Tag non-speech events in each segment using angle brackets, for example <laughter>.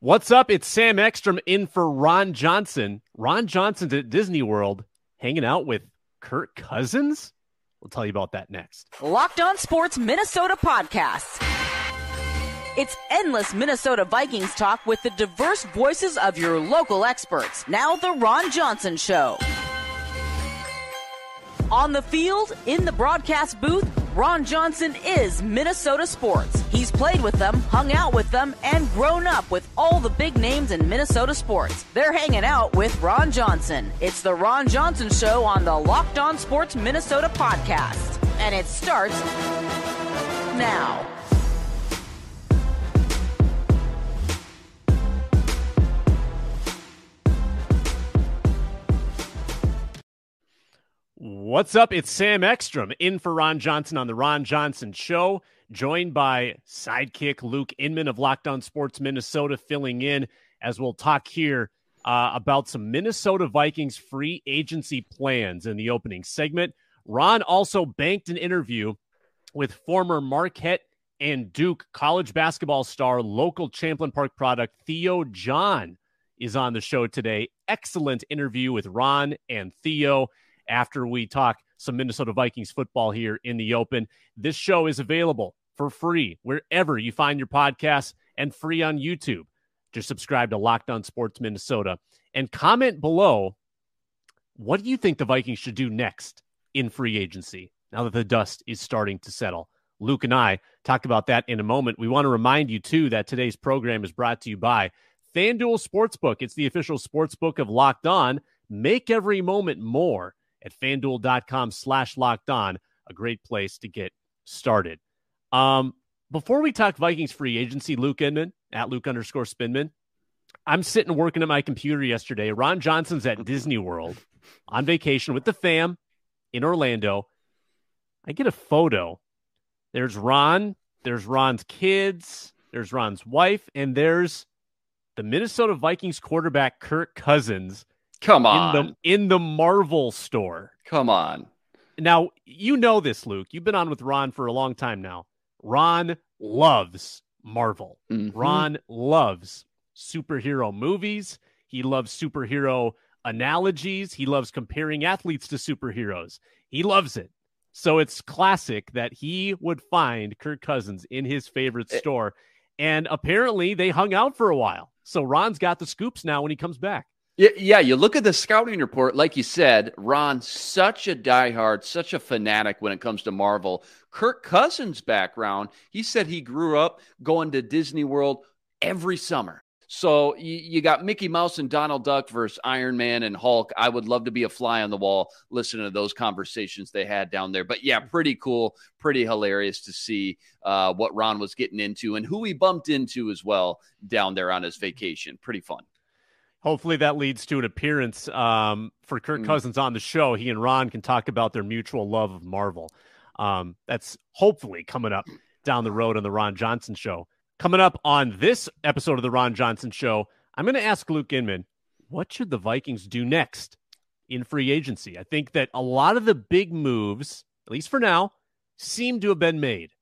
What's up? It's Sam Ekstrom in for Ron Johnson. Ron Johnson's at Disney World hanging out with Kirk Cousins. We'll tell you about that next. Locked On Sports Minnesota podcast. It's endless Minnesota Vikings talk with the diverse voices of your local experts. Now, The Ron Johnson Show. On the field, in the broadcast booth, Ron Johnson is Minnesota sports. He's played with them, hung out with them, and grown up with all the big names in Minnesota sports. They're hanging out with Ron Johnson. It's the Ron Johnson Show on the Locked On Sports Minnesota podcast. And it starts now. What's up? It's Sam Ekstrom in for Ron Johnson on the Ron Johnson Show, joined by sidekick Luke Inman of Locked On Sports Minnesota, filling in as we'll talk here uh, about some Minnesota Vikings free agency plans in the opening segment. Ron also banked an interview with former Marquette and Duke college basketball star, local Champlin Park product Theo John is on the show today. Excellent interview with Ron and Theo after we talk some Minnesota Vikings football here in the open. This show is available for free wherever you find your podcasts and free on YouTube. Just subscribe to Locked On Sports Minnesota and comment below what do you think the Vikings should do next in free agency now that the dust is starting to settle? Luke and I talk about that in a moment. We want to remind you, too, that today's program is brought to you by FanDuel Sportsbook. It's the official sportsbook of Locked On. Make every moment more at fanduel.com slash locked on. A great place to get started. Um, before we talk Vikings free agency, Luke Inman at Luke underscore Spinman, I'm sitting working at my computer yesterday. Ron Johnson's at Disney World on vacation with the fam in Orlando. I get a photo. There's Ron, there's Ron's kids, there's Ron's wife, and there's the Minnesota Vikings quarterback Kirk Cousins Come on. In the, in the Marvel store. Come on. Now, you know this, Luke. You've been on with Ron for a long time now. Ron loves Marvel. Mm-hmm. Ron loves superhero movies. He loves superhero analogies. He loves comparing athletes to superheroes. He loves it. So it's classic that he would find Kirk Cousins in his favorite eh. store. And apparently they hung out for a while. So Ron's got the scoops now when he comes back. Yeah, you look at the scouting report, like you said, Ron, such a diehard, such a fanatic when it comes to Marvel. Kirk Cousins' background, he said he grew up going to Disney World every summer. So you, got Mickey Mouse and Donald Duck versus Iron Man and Hulk. I would love to be a fly on the wall listening to those conversations they had down there. But yeah, pretty cool, pretty hilarious to see uh, what Ron was getting into and who he bumped into as well down there on his vacation. Pretty fun. Hopefully that leads to an appearance um, for Kirk mm. Cousins on the show. He and Ron can talk about their mutual love of Marvel. Um, that's hopefully coming up down the road on the Ron Johnson show. Coming up on this episode of the Ron Johnson show, I'm going to ask Luke Inman, what should the Vikings do next in free agency? I think that a lot of the big moves, at least for now, seem to have been made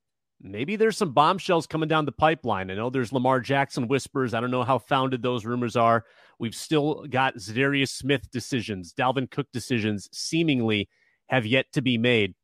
maybe there's some bombshells coming down the pipeline. I know there's Lamar Jackson whispers. I don't know how founded those rumors are. We've still got Za'Darius Smith decisions, Dalvin Cook decisions seemingly have yet to be made.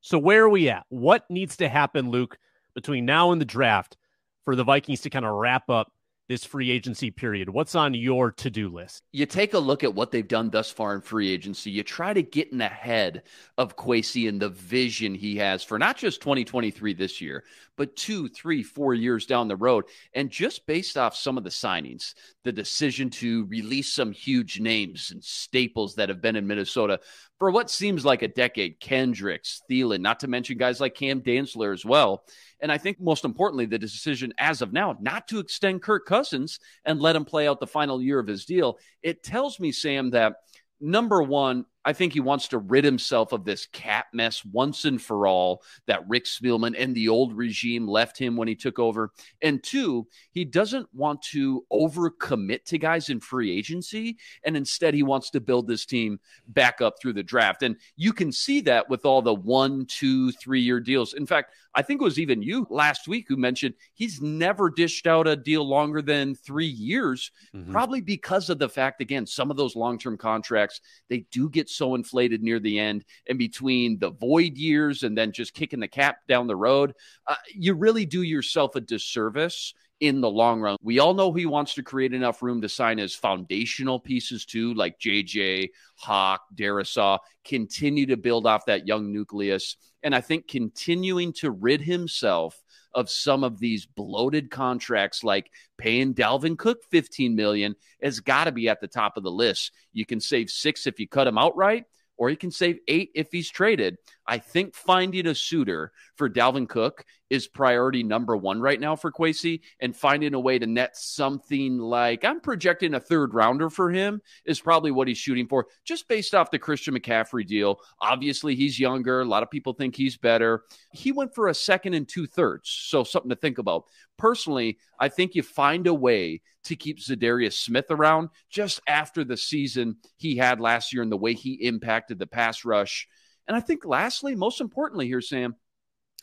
So where are we at? What needs to happen, Luke, between now and the draft for the Vikings to kind of wrap up this free agency period? What's on your to do list? You take a look at what they've done thus far in free agency. You try to get in the head of Kwesi and the vision he has for not just 2023 this year, but two, three, four years down the road. And just based off some of the signings, the decision to release some huge names and staples that have been in Minnesota for what seems like a decade Kendricks, Thielen, not to mention guys like Cam Dantzler as well. And I think most importantly, the decision as of now not to extend Kirk Cousins and let him play out the final year of his deal. It tells me, Sam, that number one, I think he wants to rid himself of this cap mess once and for all that Rick Spielman and the old regime left him when he took over. And two, he doesn't want to overcommit to guys in free agency. And instead, he wants to build this team back up through the draft. And you can see that with all the one, two, three year deals. In fact, I think it was even you last week who mentioned he's never dished out a deal longer than three years, mm-hmm. probably because of the fact, again, some of those long term contracts, they do get so inflated near the end and between the void years and then just kicking the cap down the road. Uh, you really do yourself a disservice in the long run. We all know he wants to create enough room to sign his foundational pieces too, like JJ, Hawk, Darrisaw, continue to build off that young nucleus. And I think continuing to rid himself of some of these bloated contracts like paying Dalvin Cook 15 million has got to be at the top of the list. You can save 6 if you cut him outright or you can save 8 if he's traded. I think finding a suitor for Dalvin Cook is priority number one right now for Kwesi, and finding a way to net something like I'm projecting a third rounder for him is probably what he's shooting for, just based off the Christian McCaffrey deal. Obviously, he's younger. A lot of people think he's better. He went for a second and two thirds, so something to think about. Personally, I think you find a way to keep Za'Darius Smith around just after the season he had last year and the way he impacted the pass rush. And I think, lastly, most importantly here, Sam,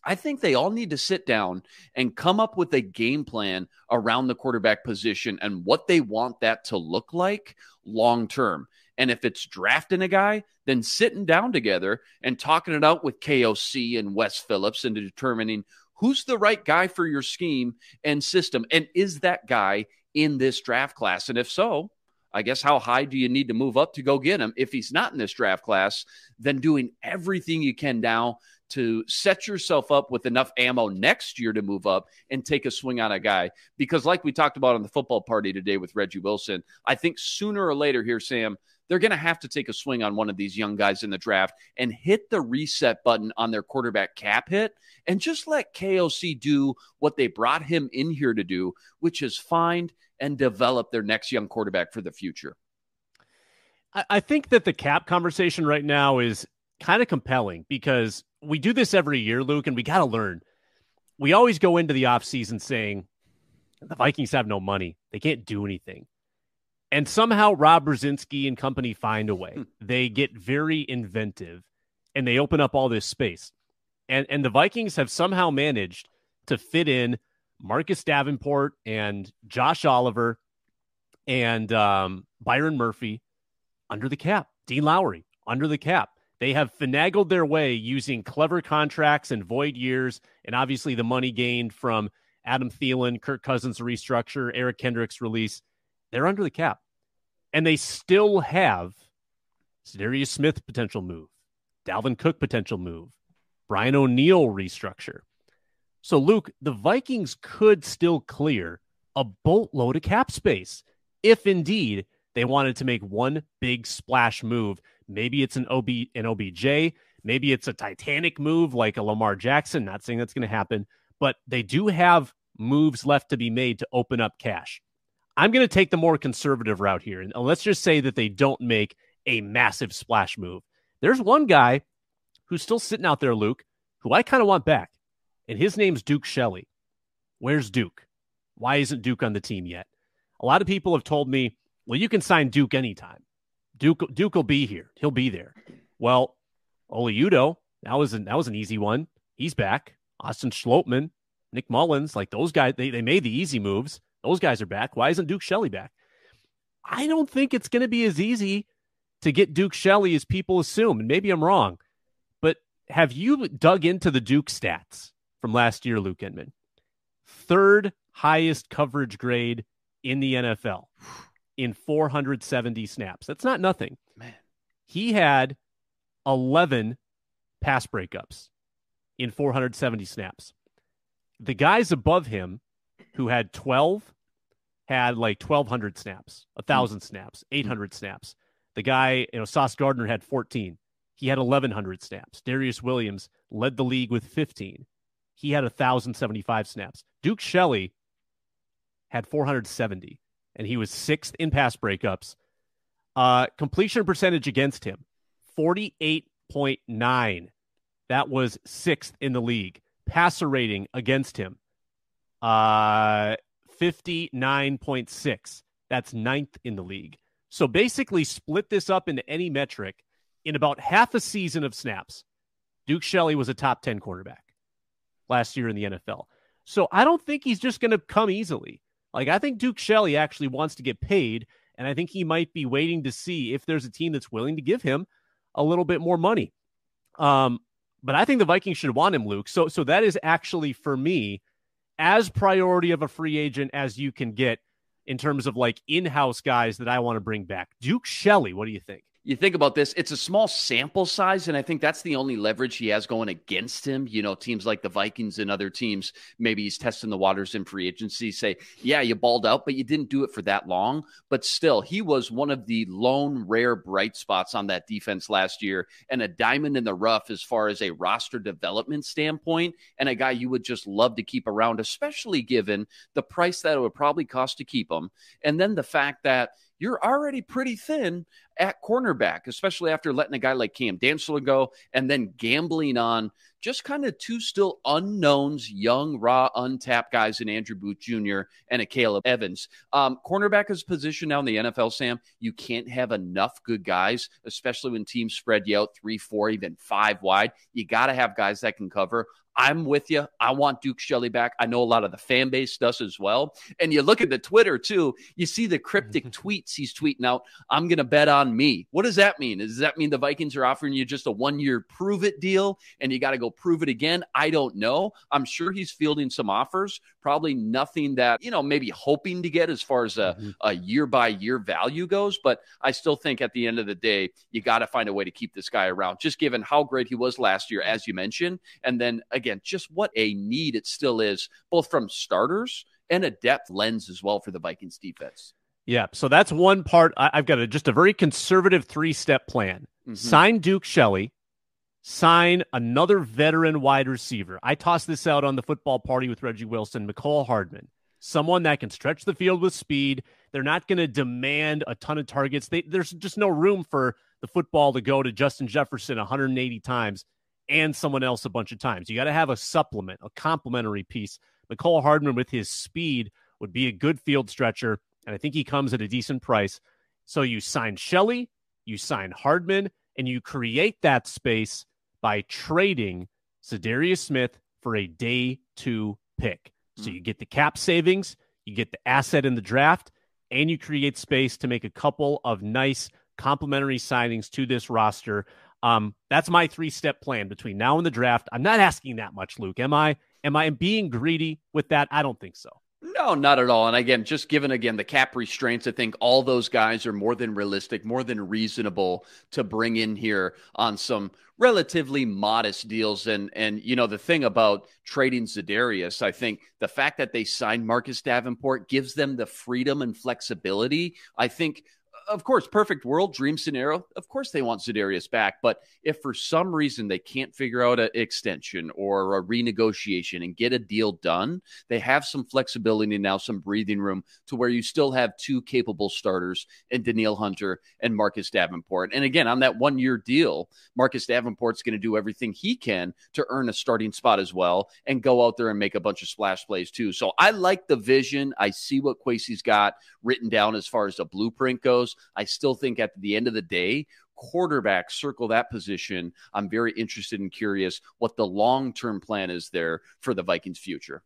I think they all need to sit down and come up with a game plan around the quarterback position and what they want that to look like long term. And if it's drafting a guy, then sitting down together and talking it out with KOC and Wes Phillips and determining who's the right guy for your scheme and system. And is that guy in this draft class? And if so, I guess how high do you need to move up to go get him? If he's not in this draft class, then doing everything you can now to set yourself up with enough ammo next year to move up and take a swing on a guy. Because, like we talked about on the football party today with Reggie Wilson, I think sooner or later here, Sam, they're going to have to take a swing on one of these young guys in the draft and hit the reset button on their quarterback cap hit and just let KOC do what they brought him in here to do, which is find and develop their next young quarterback for the future. I think that the cap conversation right now is kind of compelling because we do this every year, Luke, and we got to learn. We always go into the offseason saying the Vikings have no money. They can't do anything. And somehow Rob Brzezinski and company find a way. Hmm. They get very inventive and they open up all this space. And and the Vikings have somehow managed to fit in Marcus Davenport and Josh Oliver and um, Byron Murphy under the cap. Dean Lowry under the cap. They have finagled their way using clever contracts and void years, and obviously the money gained from Adam Thielen, Kirk Cousins restructure, Eric Kendricks release. They're under the cap. And they still have Darius Smith potential move, Dalvin Cook potential move, Brian O'Neill restructure. So, Luke, the Vikings could still clear a boatload of cap space if indeed they wanted to make one big splash move Maybe it's an OB an OBJ. Maybe it's a Titanic move like a Lamar Jackson. Not saying that's going to happen, but they do have moves left to be made to open up cash. I'm going to take the more conservative route here. And let's just say that they don't make a massive splash move. There's one guy who's still sitting out there, Luke, who I kind of want back. And his name's Duke Shelley. Where's Duke? Why isn't Duke on the team yet? A lot of people have told me, well, you can sign Duke anytime. Duke Duke will be here. He'll be there. Well, Oli Udoh, that was an that was an easy one. He's back. Austin Schlottmann, Nick Mullens, like those guys, they, they made the easy moves. Those guys are back. Why isn't Duke Shelley back? I don't think it's going to be as easy to get Duke Shelley as people assume. And maybe I'm wrong, but have you dug into the Duke stats from last year, Luke Inman? Third highest coverage grade in the NFL <sighs> in 470 snaps. That's not nothing. Man. He had 11 pass breakups in 470 snaps. The guys above him who had 12 had like 1200 snaps, 1000 hmm. snaps, 800 snaps. The guy, you know, Sauce Gardner had 14. He had 1100 snaps. Darious Williams led the league with 15. He had 1075 snaps. Duke Shelley had 470 and he was sixth in pass breakups. Uh, completion percentage against him, 48.9. That was sixth in the league. Passer rating against him, uh, 59.6. That's ninth in the league. So basically, split this up into any metric. In about half a season of snaps, Duke Shelley was a top 10 quarterback last year in the NFL. So I don't think he's just going to come easily. Like, I think Duke Shelley actually wants to get paid, and I think he might be waiting to see if there's a team that's willing to give him a little bit more money. Um, but I think the Vikings should want him, Luke. So, so that is actually for me as priority of a free agent as you can get in terms of like in-house guys that I want to bring back. Duke Shelley, what do you think? You think about this, it's a small sample size, and I think that's the only leverage he has going against him. You know, teams like the Vikings and other teams, maybe he's testing the waters in free agency, say, yeah, you balled out, but you didn't do it for that long. But still, he was one of the lone rare bright spots on that defense last year and a diamond in the rough as far as a roster development standpoint, and a guy you would just love to keep around, especially given the price that it would probably cost to keep him. And then the fact that you're already pretty thin at cornerback, especially after letting a guy like Cam Dantzler go and then gambling on just kind of two still unknowns, young, raw, untapped guys in Andrew Booth Jr. and Akayleb Evans. Um, cornerback is a position now in the NFL, Sam. You can't have enough good guys, especially when teams spread you out three, four, even five wide. You got to have guys that can cover. I'm with you. I want Duke Shelley back. I know a lot of the fan base does as well. And you look at the Twitter too, you see the cryptic <laughs> tweets he's tweeting out. I'm going to bet on me. What does that mean? Does that mean the Vikings are offering you just a one year prove it deal and you got to go prove it again? I don't know. I'm sure he's fielding some offers, probably nothing that, you know, maybe hoping to get as far as a, mm-hmm. a year by year value goes. But I still think at the end of the day, you got to find a way to keep this guy around, just given how great he was last year, as you mentioned. And then again, again, just what a need it still is, both from starters and a depth lens as well for the Vikings defense. Yeah, so that's one part. I, have got a, just a very conservative three step plan. Mm-hmm. Sign Duke Shelley, sign another veteran wide receiver. I tossed this out on the football party with Reggie Wilson, Mecole Hardman, someone that can stretch the field with speed. They're not going to demand a ton of targets. They, there's just no room for the football to go to Justin Jefferson 180 times and someone else a bunch of times. You got to have a supplement, a complementary piece. Mecole Hardman with his speed would be a good field stretcher, and I think he comes at a decent price. So you sign Shelley, you sign Hardman, and you create that space by trading Za'Darius Smith for a day two pick. So you mm. get the cap savings, you get the asset in the draft, and you create space to make a couple of nice complementary signings to this roster. Um, that's my three step plan between now and the draft. I'm not asking that much, Luke. Am I? Am I being greedy with that? I don't think so. No, not at all. And again, just given again the cap restraints, I think all those guys are more than realistic, more than reasonable to bring in here on some relatively modest deals. And and you know the thing about trading Za'Darius, I think the fact that they signed Marcus Davenport gives them the freedom and flexibility. I think of course, perfect world, dream scenario. Of course, they want Za'Darius back. But if for some reason they can't figure out an extension or a renegotiation and get a deal done, they have some flexibility now, some breathing room to where you still have two capable starters in Danielle Hunter and Marcus Davenport. And again, on that one year deal, Marcus Davenport's going to do everything he can to earn a starting spot as well and go out there and make a bunch of splash plays too. So I like the vision. I see what Kwesi's got written down as far as the blueprint goes. I still think at the end of the day, quarterback circle that position. I'm very interested and curious what the long term plan is there for the Vikings' future.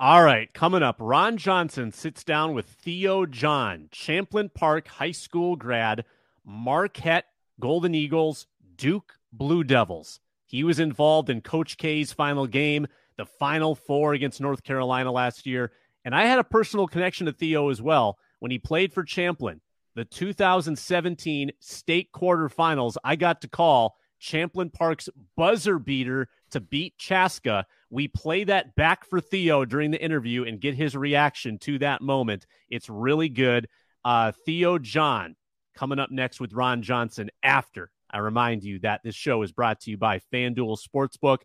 All right, coming up, Ron Johnson sits down with Theo John, Champlin Park High School grad, Marquette Golden Eagles, Duke Blue Devils. He was involved in Coach K's final game, the Final Four against North Carolina last year. And I had a personal connection to Theo as well when he played for Champlin the 2017 state quarterfinals, I got to call Champlin Park's buzzer beater to beat Chaska. We play that back for Theo during the interview and get his reaction to that moment. It's really good. Uh, Theo John coming up next with Ron Johnson after. I remind you that this show is brought to you by FanDuel Sportsbook.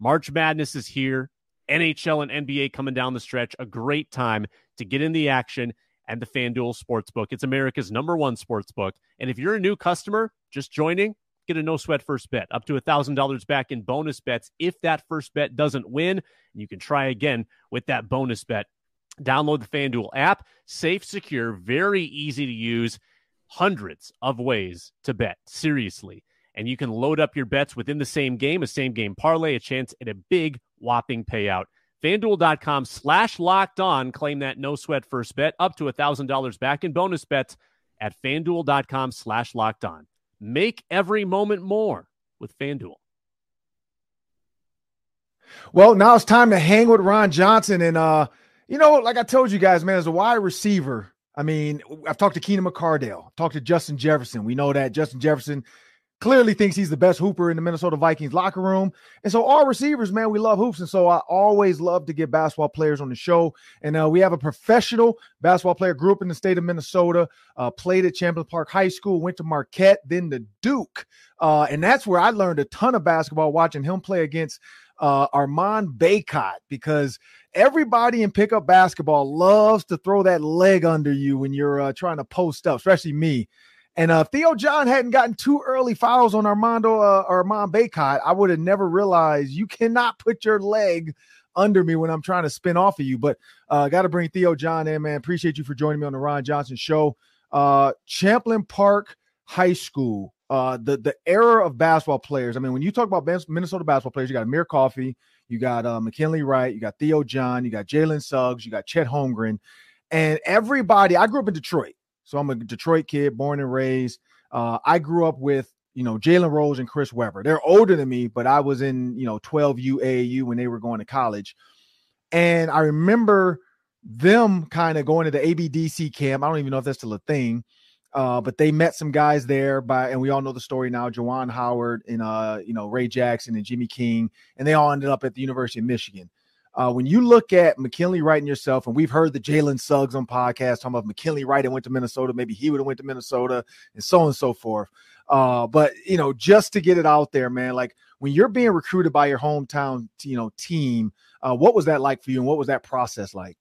March Madness is here. NHL and NBA coming down the stretch. A great time to get in the action and the FanDuel Sportsbook. It's America's number one sportsbook. And if you're a new customer just joining, get a no sweat first bet up to $1,000 back in bonus bets if that first bet doesn't win. You can try again with that bonus bet. Download the FanDuel app. Safe, secure, very easy to use. Hundreds of ways to bet. Seriously. And you can load up your bets within the same game, a same game parlay, a chance at a big whopping payout. FanDuel.com slash locked on. Claim that no sweat first bet up to $1,000 back in bonus bets at FanDuel.com slash locked on. Make every moment more with FanDuel. Well, now it's time to hang with Ron Johnson. And, uh, you know, like I told you guys, man, as a wide receiver, I mean, I've talked to Keenan McCardell, talked to Justin Jefferson. We know that Justin Jefferson clearly thinks he's the best hooper in the Minnesota Vikings locker room. And so all receivers, man, we love hoops. And so I always love to get basketball players on the show. And uh, we have a professional basketball player, grew up in the state of Minnesota, uh, played at Champlin Park High School, went to Marquette, then to Duke. Uh, and that's where I learned a ton of basketball watching him play against uh, Armand Bacot because everybody in pickup basketball loves to throw that leg under you when you're uh, trying to post up, especially me. And uh, Theo John hadn't gotten two early fouls on Armando uh, Armand Bacot, I would have never realized you cannot put your leg under me when I'm trying to spin off of you. But uh, got to bring Theo John in, man. Appreciate you for joining me on the Ron Johnson Show. Uh, Champlin Park High School, uh, the the era of basketball players. I mean, when you talk about Minnesota basketball players, you got Amir Coffey, you got uh, McKinley Wright, you got Theo John, you got Jalen Suggs, you got Chet Holmgren, and everybody. I grew up in Detroit. So I'm a Detroit kid, born and raised. Uh, I grew up with you know Jalen Rose and Chris Webber. They're older than me, but I was in you know 12U AAU when they were going to college, and I remember them kind of going to the ABCD camp. I don't even know if that's still a thing. Uh, but they met some guys there by, and we all know the story now. Juwan Howard and uh, you know Ray Jackson and Jimmy King, and they all ended up at the University of Michigan. Uh, when you look at McKinley Wright and yourself, and we've heard the Jalen Suggs on podcast talking about McKinley Wright and went to Minnesota, maybe he would have went to Minnesota, and so on and so forth. Uh, but you know, just to get it out there, man, like when you're being recruited by your hometown, you know, team, uh, what was that like for you, and what was that process like?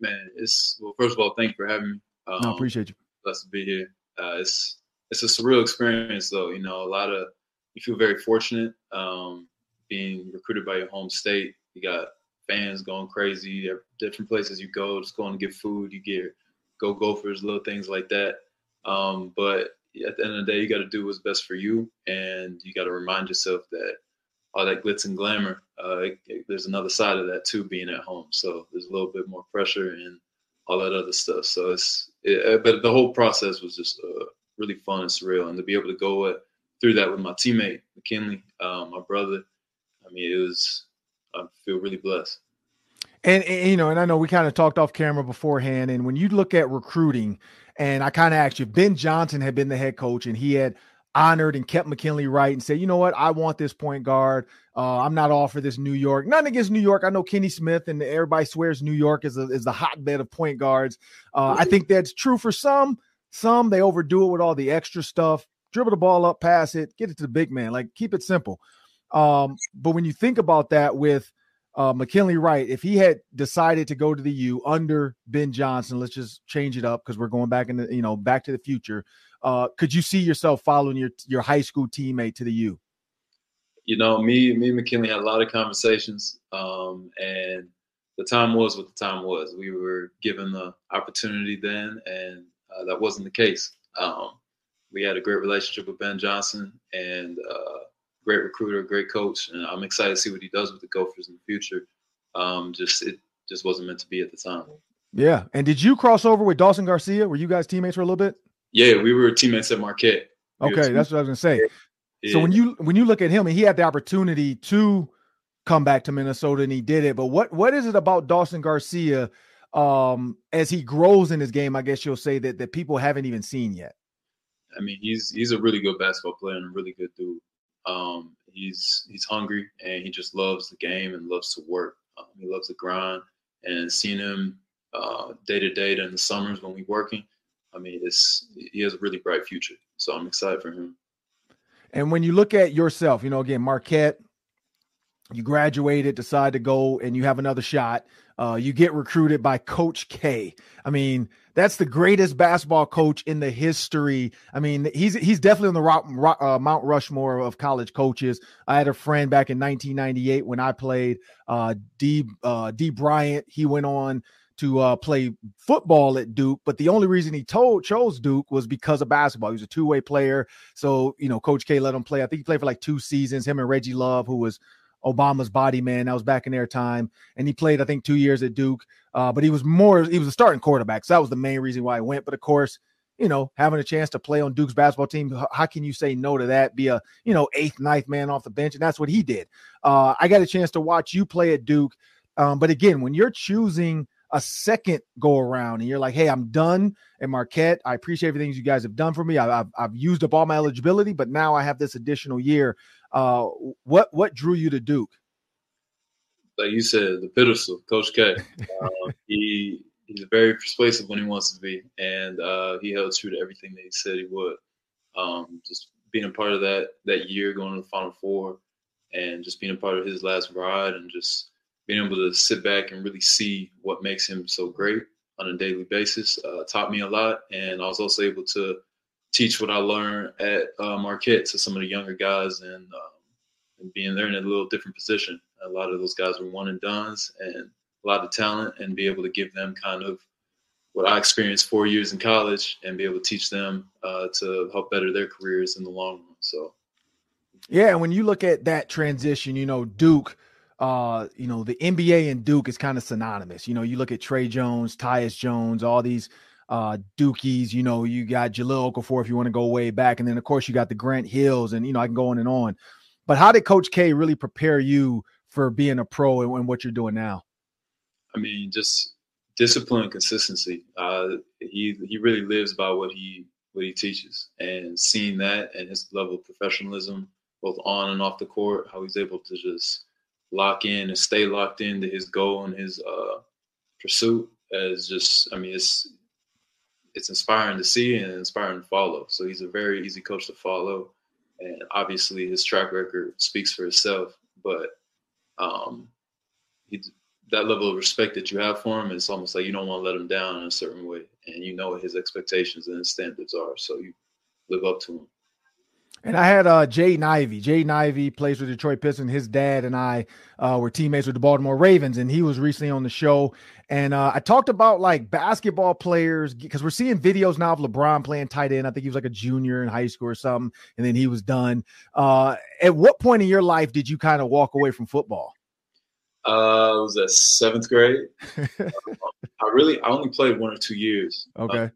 Man, it's well. First of all, thank you for having me. Um, no, appreciate you. Blessed to be here. Uh, it's it's a surreal experience, though. You know, a lot of you feel very fortunate um, being recruited by your home state. You got fans going crazy. Different places you go, just going to get food. You get go Gophers, little things like that. Um, but at the end of the day, you got to do what's best for you, and you got to remind yourself that all that glitz and glamour, uh, it, it, there's another side of that too, being at home. So there's a little bit more pressure and all that other stuff. So it's, it, uh, but the whole process was just uh, really fun and surreal, and to be able to go through that with my teammate McKinley, um, my brother. I mean, it was I feel really blessed. And, and, you know, and I know we kind of talked off camera beforehand. And when you look at recruiting, and I kind of asked you, Ben Johnson had been the head coach, and he had honored and kept McKinley Wright and said, you know what, I want this point guard. Uh, I'm not all for this New York. Nothing against New York. I know Kenny Smith and everybody swears New York is a, is the hotbed of point guards. Uh, I think that's true for some. Some they overdo it with all the extra stuff. Dribble the ball up, pass it, get it to the big man. Like keep it simple. Um, but when you think about that with uh, McKinley Wright, if he had decided to go to the U under Ben Johnson, let's just change it up because we're going back in the you know back to the future. Uh, could you see yourself following your your high school teammate to the U? You know, me me and McKinley had a lot of conversations, um, and the time was what the time was. We were given the opportunity then, and uh, that wasn't the case. Um, we had a great relationship with Ben Johnson, and uh, great recruiter, great coach, and I'm excited to see what he does with the Gophers in the future. Um, just it just wasn't meant to be at the time. Yeah. And did you cross over with Dawson Garcia? Were you guys teammates for a little bit? Yeah, we were teammates at Marquette. We okay, that's what I was gonna say. Yeah. So when you when you look at him, and he had the opportunity to come back to Minnesota, and he did it. But what what is it about Dawson Garcia um, as he grows in his game? I guess you'll say that that people haven't even seen yet. I mean, he's he's a really good basketball player and a really good dude. Um, he's he's hungry and he just loves the game and loves to work. Um, he loves the grind and seeing him uh, day to day in the summers when we're working. I mean, it's he has a really bright future. So I'm excited for him. And when you look at yourself, you know, again, Marquette, you graduated, decide to go, and you have another shot. Uh, you get recruited by Coach K. I mean, that's the greatest basketball coach in the history. I mean, he's he's definitely on the rock, rock, uh, Mount Rushmore of college coaches. I had a friend back in 1998 when I played uh, D uh, Dee Bryant. He went on to uh, play football at Duke, but the only reason he told chose Duke was because of basketball. He was a two way player, so you know Coach K let him play. I think he played for like two seasons. Him and Reggie Love, who was Obama's body man. That was back in their time, and he played I think two years at Duke. Uh, but he was more he was a starting quarterback, so that was the main reason why I went. But of course, you know, having a chance to play on Duke's basketball team, how can you say no to that? Be a you know eighth, ninth man off the bench, and that's what he did. Uh, I got a chance to watch you play at Duke, um, but again, when you're choosing a second go around and you're like, hey, I'm done at Marquette. I appreciate everything you guys have done for me. I, have I've used up all my eligibility, but now I have this additional year. Uh, what what drew you to Duke? Like you said, the pedestal, Coach K. Uh, <laughs> he he's very persuasive when he wants to be, and uh, he held true to everything that he said he would. Um, just being a part of that that year, going to the Final Four, and just being a part of his last ride, and just being able to sit back and really see what makes him so great on a daily basis uh, taught me a lot, and I was also able to teach what I learned at uh, Marquette to some of the younger guys and, um, and being there in a little different position. A lot of those guys were one and dones and a lot of talent, and be able to give them kind of what I experienced four years in college and be able to teach them uh, to help better their careers in the long run. So, yeah, when you look at that transition, you know, Duke uh, you know, the NBA and Duke is kind of synonymous. You know, you look at Tre Jones, Tyus Jones, all these uh you know, you got Jahlil Okafor if you want to go way back. And then of course you got the Grant Hills, and you know, I can go on and on. But how did Coach K really prepare you for being a pro and, and what you're doing now? I mean, just discipline and consistency. Uh, he he really lives by what he what he teaches, and seeing that and his level of professionalism, both on and off the court, how he's able to just lock in and stay locked into his goal and his uh, pursuit as just I mean it's it's inspiring to see and inspiring to follow. So he's a very easy coach to follow, and obviously his track record speaks for itself. But um, he, that level of respect that you have for him is almost like you don't want to let him down in a certain way, and you know what his expectations and his standards are, so you live up to him. And I had uh, Jaden Ivey. Jaden Ivey plays with Detroit Pistons. His dad and I uh, were teammates with the Baltimore Ravens, and he was recently on the show. And uh, I talked about like basketball players because we're seeing videos now of LeBron playing tight end. I think he was like a junior in high school or something, and then he was done. Uh, at what point in your life did you kind of walk away from football? Uh, it was at seventh grade. <laughs> I really, I only played one or two years. Okay.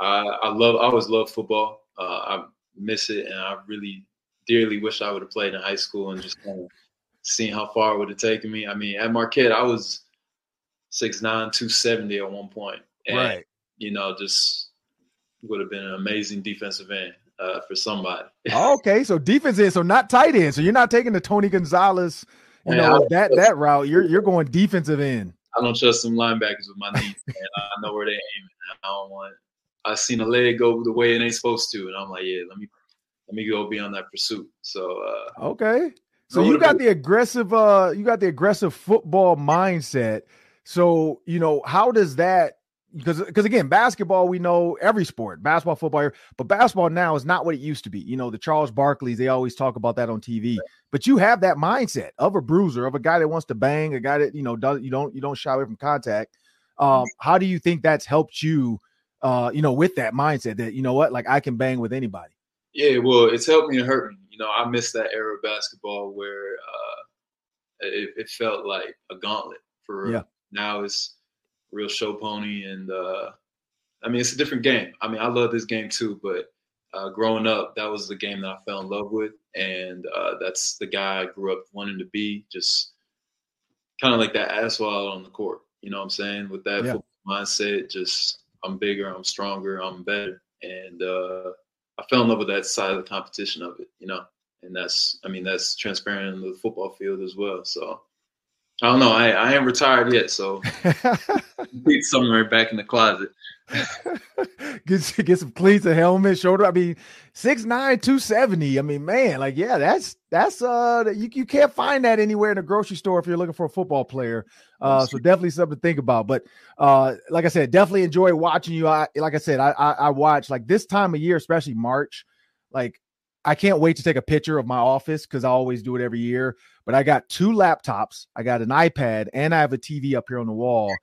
Uh, I, I love, I always loved football. Uh, I miss it, and I really dearly wish I would have played in high school and just kind of seen how far it would have taken me. I mean, at Marquette, I was 6'9", 270 at one point, and right. you know, just would have been an amazing defensive end uh, for somebody. <laughs> okay, so defense end, so not tight end. So you're not taking the Tony Gonzalez, you know, that that route. You're you're going defensive end. I don't trust some linebackers with my knees, man. I know where they're aiming. I don't want I seen a leg go the way it ain't supposed to, and I'm like, yeah, let me let me go be on that pursuit. So uh, okay, so you got the aggressive, uh, you got the aggressive football mindset. So you know how does that? Because because again, basketball we know every sport, basketball, football, but basketball now is not what it used to be. You know the Charles Barkleys, they always talk about that on TV. But you have that mindset of a bruiser, of a guy that wants to bang, a guy that you know does you don't you don't shy away from contact. Um, how do you think that's helped you? Uh, you know, with that mindset that you know what, like I can bang with anybody. Yeah, well, it's helped me and hurt me. You know, I missed that era of basketball where uh, it, it, felt like a gauntlet for real. Yeah. Now it's real show pony, and uh, I mean, it's a different game. I mean, I love this game too, but uh, growing up, that was the game that I fell in love with, and uh, that's the guy I grew up wanting to be. Just kind of like that asphalt on the court. You know what I'm saying? With that yeah. mindset, just I'm bigger, I'm stronger, I'm better. And uh, I fell in love with that side of the competition of it, you know. And that's, I mean, that's transparent in the football field as well. So I don't know. I, I ain't retired yet, so <laughs> somewhere back in the closet. <laughs> get <laughs> get some cleats, a helmet, shoulder. I mean, six nine, two seventy. I mean, man, like yeah, that's that's uh you, you can't find that anywhere in a grocery store if you're looking for a football player. Uh, so definitely something to think about. But uh, like I said, definitely enjoy watching you. I like I said, I, I I watch like this time of year, especially March. Like I can't wait to take a picture of my office because I always do it every year. But I got two laptops, I got an iPad, and I have a TV up here on the wall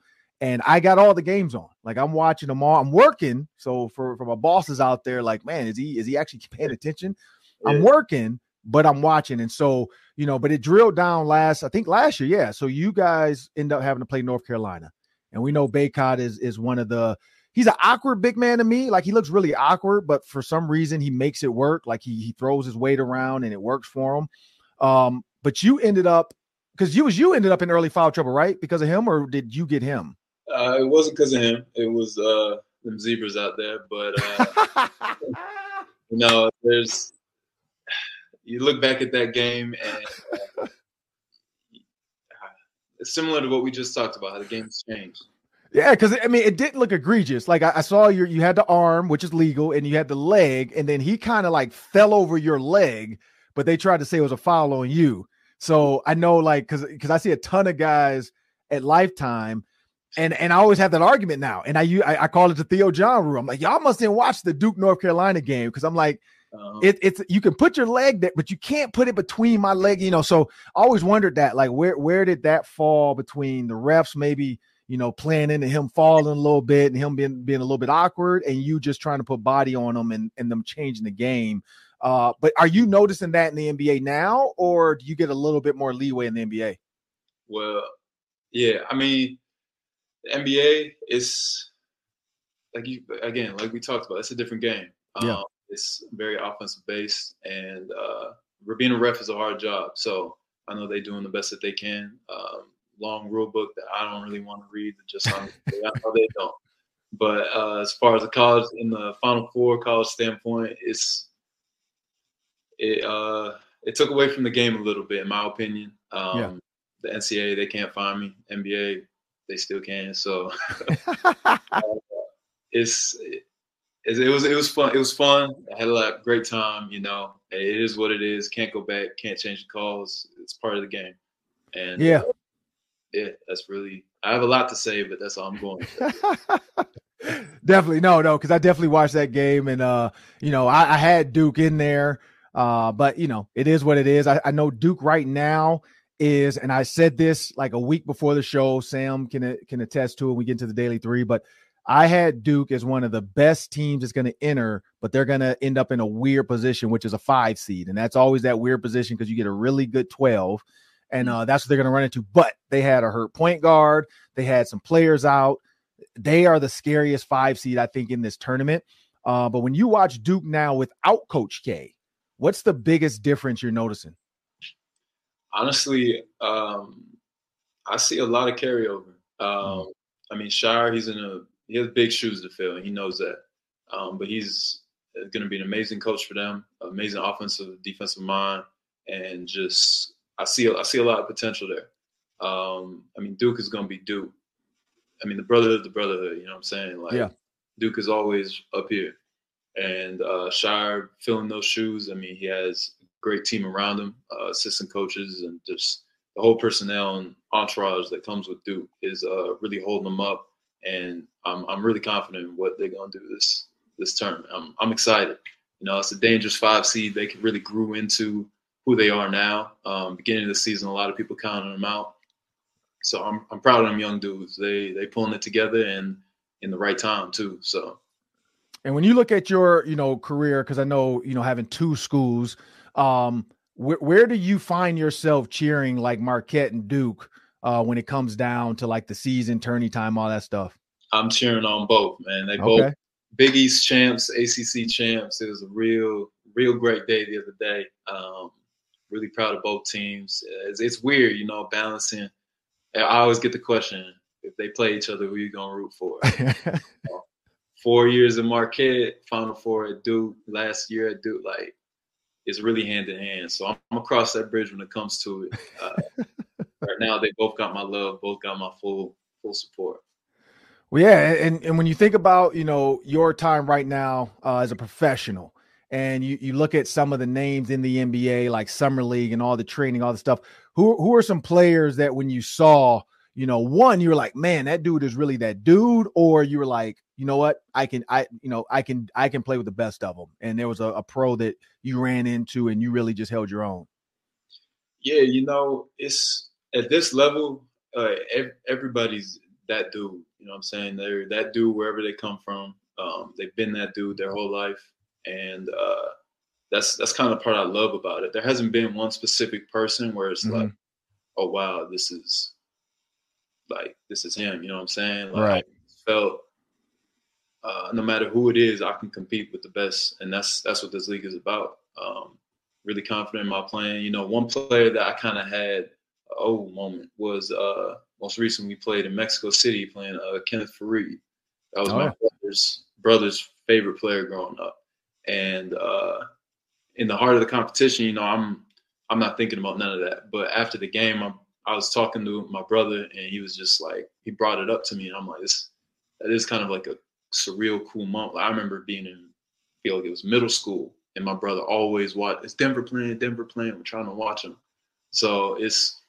and I got all the games on. Like I'm watching them all. I'm working. So for for my bosses out there, like, man, is he is he actually <laughs> paying attention? Yeah. I'm working, but I'm watching. And so, you know, but it drilled down last, I think last year, yeah. So you guys end up having to play North Carolina. And we know Bacot is is one of the he's an awkward big man to me. Like he looks really awkward, but for some reason he makes it work. Like he he throws his weight around and it works for him. Um, but you ended up because you was you ended up in early foul trouble, right? Because of him, or did you get him? Uh, it wasn't because of him. It was uh, them zebras out there. But uh, <laughs> you know, there's you look back at that game and uh, it's similar to what we just talked about. How the game's changed. Yeah, because I mean, it didn't look egregious. Like I, I saw your, you had the arm, which is legal, and you had the leg, and then he kind of like fell over your leg, but they tried to say it was a foul on you. So I know, like, because because I see a ton of guys at Lifetime and and I always have that argument now. And I I, I call it the Theo John rule. I'm like, y'all must have watched the Duke North Carolina game because I'm like, uh-huh. it, it's you can put your leg there, but you can't put it between my leg. You know, so I always wondered that, like, where where did that fall between the refs maybe? You know, playing into him falling a little bit and him being being a little bit awkward, and you just trying to put body on them and, and them changing the game. Uh, but are you noticing that in the NBA now, or do you get a little bit more leeway in the NBA? Well, yeah, I mean, the NBA is like you again, like we talked about, it's a different game. Yeah. Um, it's very offensive based, and uh, being a ref is a hard job. So I know they're doing the best that they can. Um, long rule book that I don't really want to read. Just on, <laughs> I know they don't. But uh, as far as the college in the Final Four college standpoint, it's it uh, it took away from the game a little bit, in my opinion. Um, yeah. The NCAA they can't find me. NBA they still can. So <laughs> <laughs> uh, it's it, it, was it was fun. It was fun. I had a lot great time. You know, it is what it is. Can't go back. Can't change the calls. It's part of the game. And yeah, uh, yeah, that's really. I have a lot to say, but that's all I'm going. <laughs> definitely no, no, because I definitely watched that game, and uh, you know, I, I had Duke in there. Uh, but you know, it is what it is. I, I know Duke right now is, and I said this like a week before the show. Sam can can attest to it. We get into the daily three, but I had Duke as one of the best teams that's going to enter, but they're going to end up in a weird position, which is a five seed, and that's always that weird position because you get a really good twelve, and mm. uh, that's what they're going to run into. But they had a hurt point guard, they had some players out. They are the scariest five seed, I think, in this tournament. Uh, but when you watch Duke now without Coach K, what's the biggest difference you're noticing? Honestly, um, I see a lot of carryover. Um, I mean, Scheyer, he's in a he has big shoes to fill, and he knows that. Um, but he's going to be an amazing coach for them, amazing offensive, defensive mind, and just I see I see a lot of potential there. Um, I mean, Duke is going to be Duke. I mean, the brotherhood, of the brotherhood. You know what I'm saying? Like, yeah. Duke is always up here, and uh, Scheyer filling those shoes. I mean, he has great team around him, uh, assistant coaches, and just the whole personnel and entourage that comes with Duke is uh, really holding them up. And I'm I'm really confident in what they're gonna do this this tournament. I'm I'm excited. You know, it's a dangerous five seed. They really grew into who they are now. Um, beginning of the season, a lot of people counting them out. So I'm I'm proud of them young dudes. They they pulling it together and in the right time too. So. And when you look at your, you know, career, because I know, you know, having two schools, um, where, where do you find yourself cheering like Marquette and Duke uh, when it comes down to like the season, tourney time, all that stuff? I'm cheering on both, man. They okay. both Big East champs, ACC champs. It was a real, real great day the other day. Um, really proud of both teams. It's, it's, weird, you know, balancing. I always get the question if they play each other, who you gonna root for? <laughs> Four years at Marquette, Final Four at Duke, last year at Duke. Like it's really hand in hand. So I'm, I'm across that bridge when it comes to it. Uh, <laughs> right now they both got my love, both got my full full support. Well, yeah, and and when you think about you know your time right now uh, as a professional, and you you look at some of the names in the NBA like summer league and all the training, all the stuff. Who who are some players that when you saw, you know, one you were like, man, that dude is really that dude, or you were like, you know what, I can I you know I can I can play with the best of them, and there was a, a pro that you ran into and you really just held your own. Yeah, you know, it's at this level, uh, everybody's that dude. You know what I'm saying? They're that dude wherever they come from. Um, they've been that dude their whole life, and uh, that's that's kind of the part I love about it. There hasn't been one specific person where it's mm-hmm. like, oh wow, this is like this is him. You know what I'm saying? Like, right. felt uh, no matter who it is, I can compete with the best, and that's that's what this league is about. Um, really confident in my playing. You know, one player that I kind of had oh moment was uh most recently we played in Mexico City playing uh Kenneth Faried. That was oh, my brother's brother's favorite player growing up. And uh in the heart of the competition, you know, I'm I'm not thinking about none of that. But after the game, I'm, I was talking to my brother, and he was just like, he brought it up to me, and I'm like, this that is kind of like a surreal, cool moment. Like, I remember being in, I feel like it was middle school, and my brother always watched. It's Denver playing, Denver playing. We're trying to watch him, so it's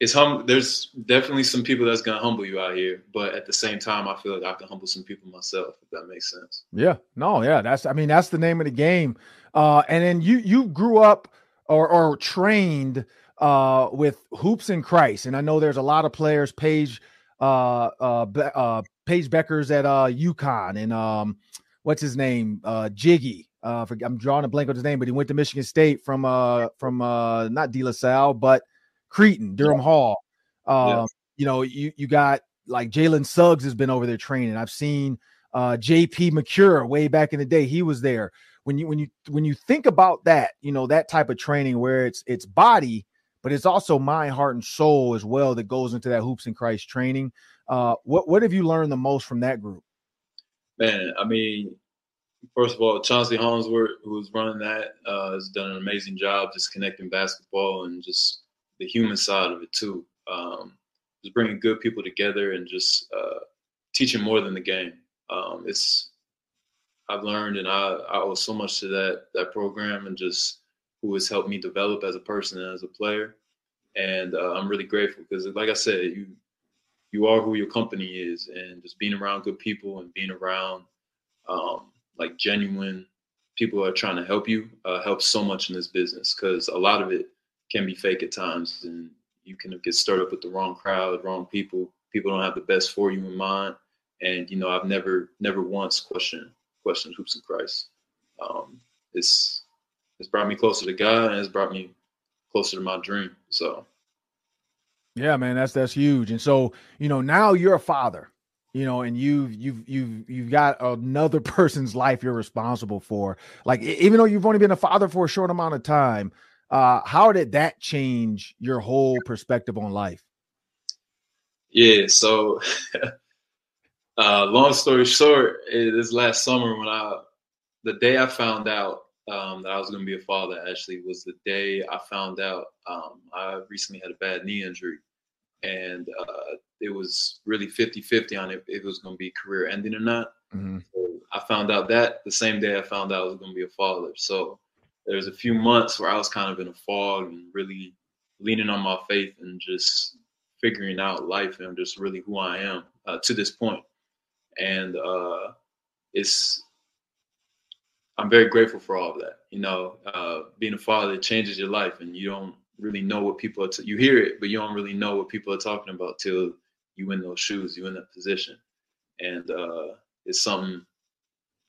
it's hum. There's definitely some people that's gonna humble you out here, but at the same time, I feel like I can humble some people myself, if that makes sense. Yeah, no, yeah, that's. I mean, that's the name of the game. Uh, and then you you grew up or or trained uh with hoops and Christ, and I know there's a lot of players. Paige, uh, uh, uh Paige Bueckers at uh UConn, and um, what's his name? Uh, Jiggy. Uh, for, I'm drawing a blank on his name, but he went to Michigan State from uh from uh not De La Salle, but Cretin, Derham yeah. Hall. Um, yeah. You know, you you got like Jalen Suggs has been over there training. I've seen uh, J.P. Macura way back in the day. He was there. When you when you when you think about that, you know that type of training where it's it's body, but it's also my heart, and soul as well that goes into that hoops in Christ training. Uh, what what have you learned the most from that group? Man, I mean, first of all, Chauncey Holmesworth, who's running that, uh, has done an amazing job just connecting basketball and just the human side of it too. Um, just bringing good people together and just uh, teaching more than the game. Um, it's I've learned and I, I owe so much to that that program and just who has helped me develop as a person and as a player. And uh, I'm really grateful because, like I said, you you are who your company is, and just being around good people and being around um, like genuine people who are trying to help you uh, helps so much in this business because a lot of it can be fake at times, and you can get stirred up with the wrong crowd, wrong people. People don't have the best for you in mind, and you know I've never never once questioned questioned hoops and Christ. Um, it's it's brought me closer to God, and it's brought me closer to my dream. So. Yeah, man, that's that's huge. And so, you know, now you're a father, you know, and you've you've you've you've got another <laughs> person's life you're responsible for. Like even though you've only been a father for a short amount of time, uh, how did that change your whole perspective on life? Yeah, so <laughs> uh, long story short, this last summer when I, the day I found out um, that I was going to be a father, actually was the day I found out um, I recently had a bad knee injury, and uh, it was really 50-50 on if it was going to be career ending or not. Mm-hmm. So I found out that the same day I found out I was going to be a father. So there was a few months where I was kind of in a fog and really leaning on my faith and just figuring out life and just really who I am uh, to this point. And uh, it's I'm very grateful for all of that. You know, uh, being a father changes your life, and you don't really know what people are. T- you hear it, but you don't really know what people are talking about till you in those shoes, you in that position, and uh, it's something.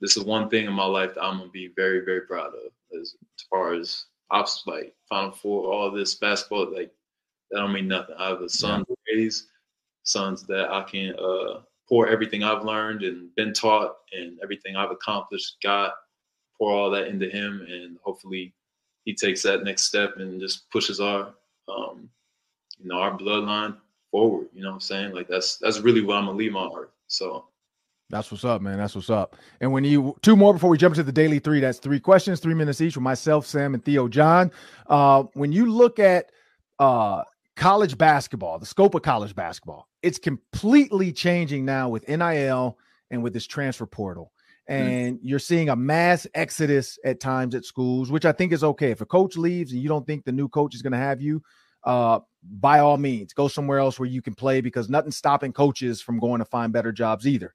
This is one thing in my life that I'm gonna be very, very proud of as, as far as ops, like Final Four, all this basketball, like that don't mean nothing. I have a son yeah. raised, sons that I can uh, pour everything I've learned and been taught and everything I've accomplished, got pour all that into him, and hopefully he takes that next step and just pushes our, um, you know, our bloodline forward. You know what I'm saying? Like that's that's really what I'm gonna leave on earth. So that's what's up, man. That's what's up. And when you two more before we jump into the daily three, that's three questions, three minutes each with myself, Sam, and Theo John. Uh, when you look at uh college basketball, the scope of college basketball, it's completely changing now with NIL and with this transfer portal. Mm. And mm-hmm. you're seeing a mass exodus at times at schools, which I think is okay. If a coach leaves and you don't think the new coach is going to have you, uh, by all means, go somewhere else where you can play because nothing's stopping coaches from going to find better jobs either.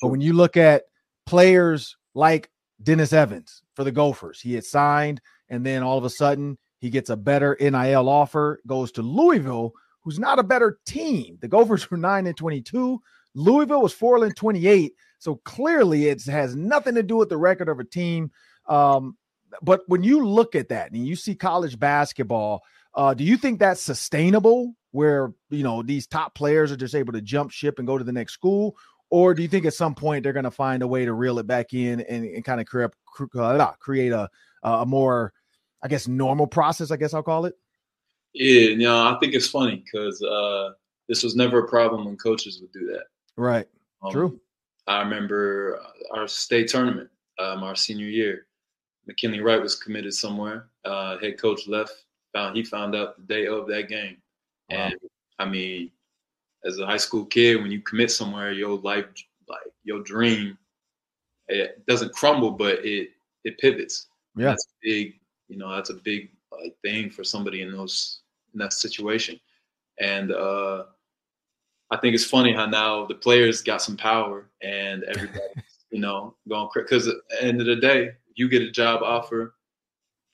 But when you look at players like Dennis Evans for the Gophers, he had signed, and then all of a sudden he gets a better NIL offer, goes to Louisville, who's not a better team. The Gophers <laughs> were 9 and 22. Louisville was 4 and 28. So clearly it has nothing to do with the record of a team. Um, but when you look at that and you see college basketball, uh, do you think that's sustainable where, you know, these top players are just able to jump ship and go to the next school? Or do you think at some point they're going to find a way to reel it back in and, and kind of create, create a, a more – I guess normal process. I guess I'll call it. Yeah, you know, I think it's funny because uh, this was never a problem when coaches would do that. Right. Um, True. I remember our state tournament, um, our senior year. McKinley Wright was committed somewhere. Uh, head coach left. Found he found out the day of that game, wow. and I mean, as a high school kid, when you commit somewhere, your life, like your dream, it doesn't crumble, but it it pivots. Yeah, that's big you know, that's a big like thing for somebody in those in that situation. And uh, I think it's funny how now the players got some power and everybody, <laughs> you know, going crazy. because at the end of the day, you get a job offer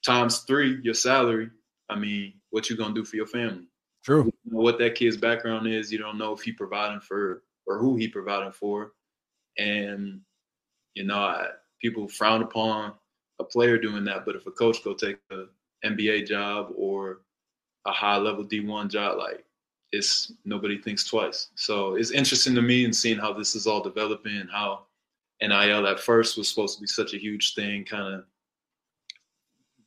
times three your salary. I mean, what you gonna do for your family? True. You know what that kid's background is. You don't know if he providing for or who he providing for, and you know, I, people frown upon a player doing that. But if a coach go take an NBA job or a high level D1 job, like it's nobody thinks twice. So it's interesting to me and seeing how this is all developing and how NIL at first was supposed to be such a huge thing, kind of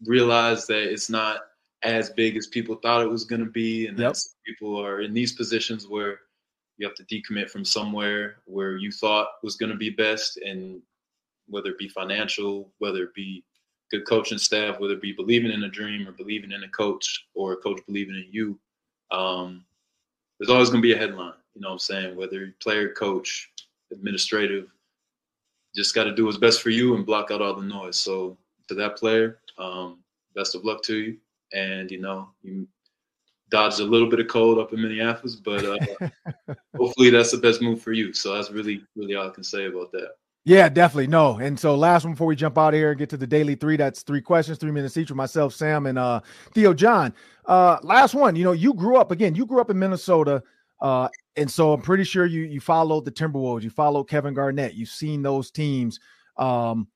realize that it's not as big as people thought it was going to be, and yep. that people are in these positions where you have to decommit from somewhere where you thought was going to be best, and whether it be financial, whether it be good coaching staff, whether it be believing in a dream or believing in a coach or a coach believing in you, um, there's always going to be a headline. You know what I'm saying? Whether player, coach, administrative, just got to do what's best for you and block out all the noise. So to that player, um, best of luck to you. And, you know, you dodged a little bit of cold up in Minneapolis, but uh, <laughs> hopefully that's the best move for you. So that's really, really all I can say about that. Yeah, definitely. No. And so last one before we jump out here and get to the daily three, that's three questions, three minutes each with myself, Sam, and uh Theo John. Uh last one, you know, you grew up again, you grew up in Minnesota. Uh, and so I'm pretty sure you you followed the Timberwolves, you followed Kevin Garnett, you've seen those teams. Um,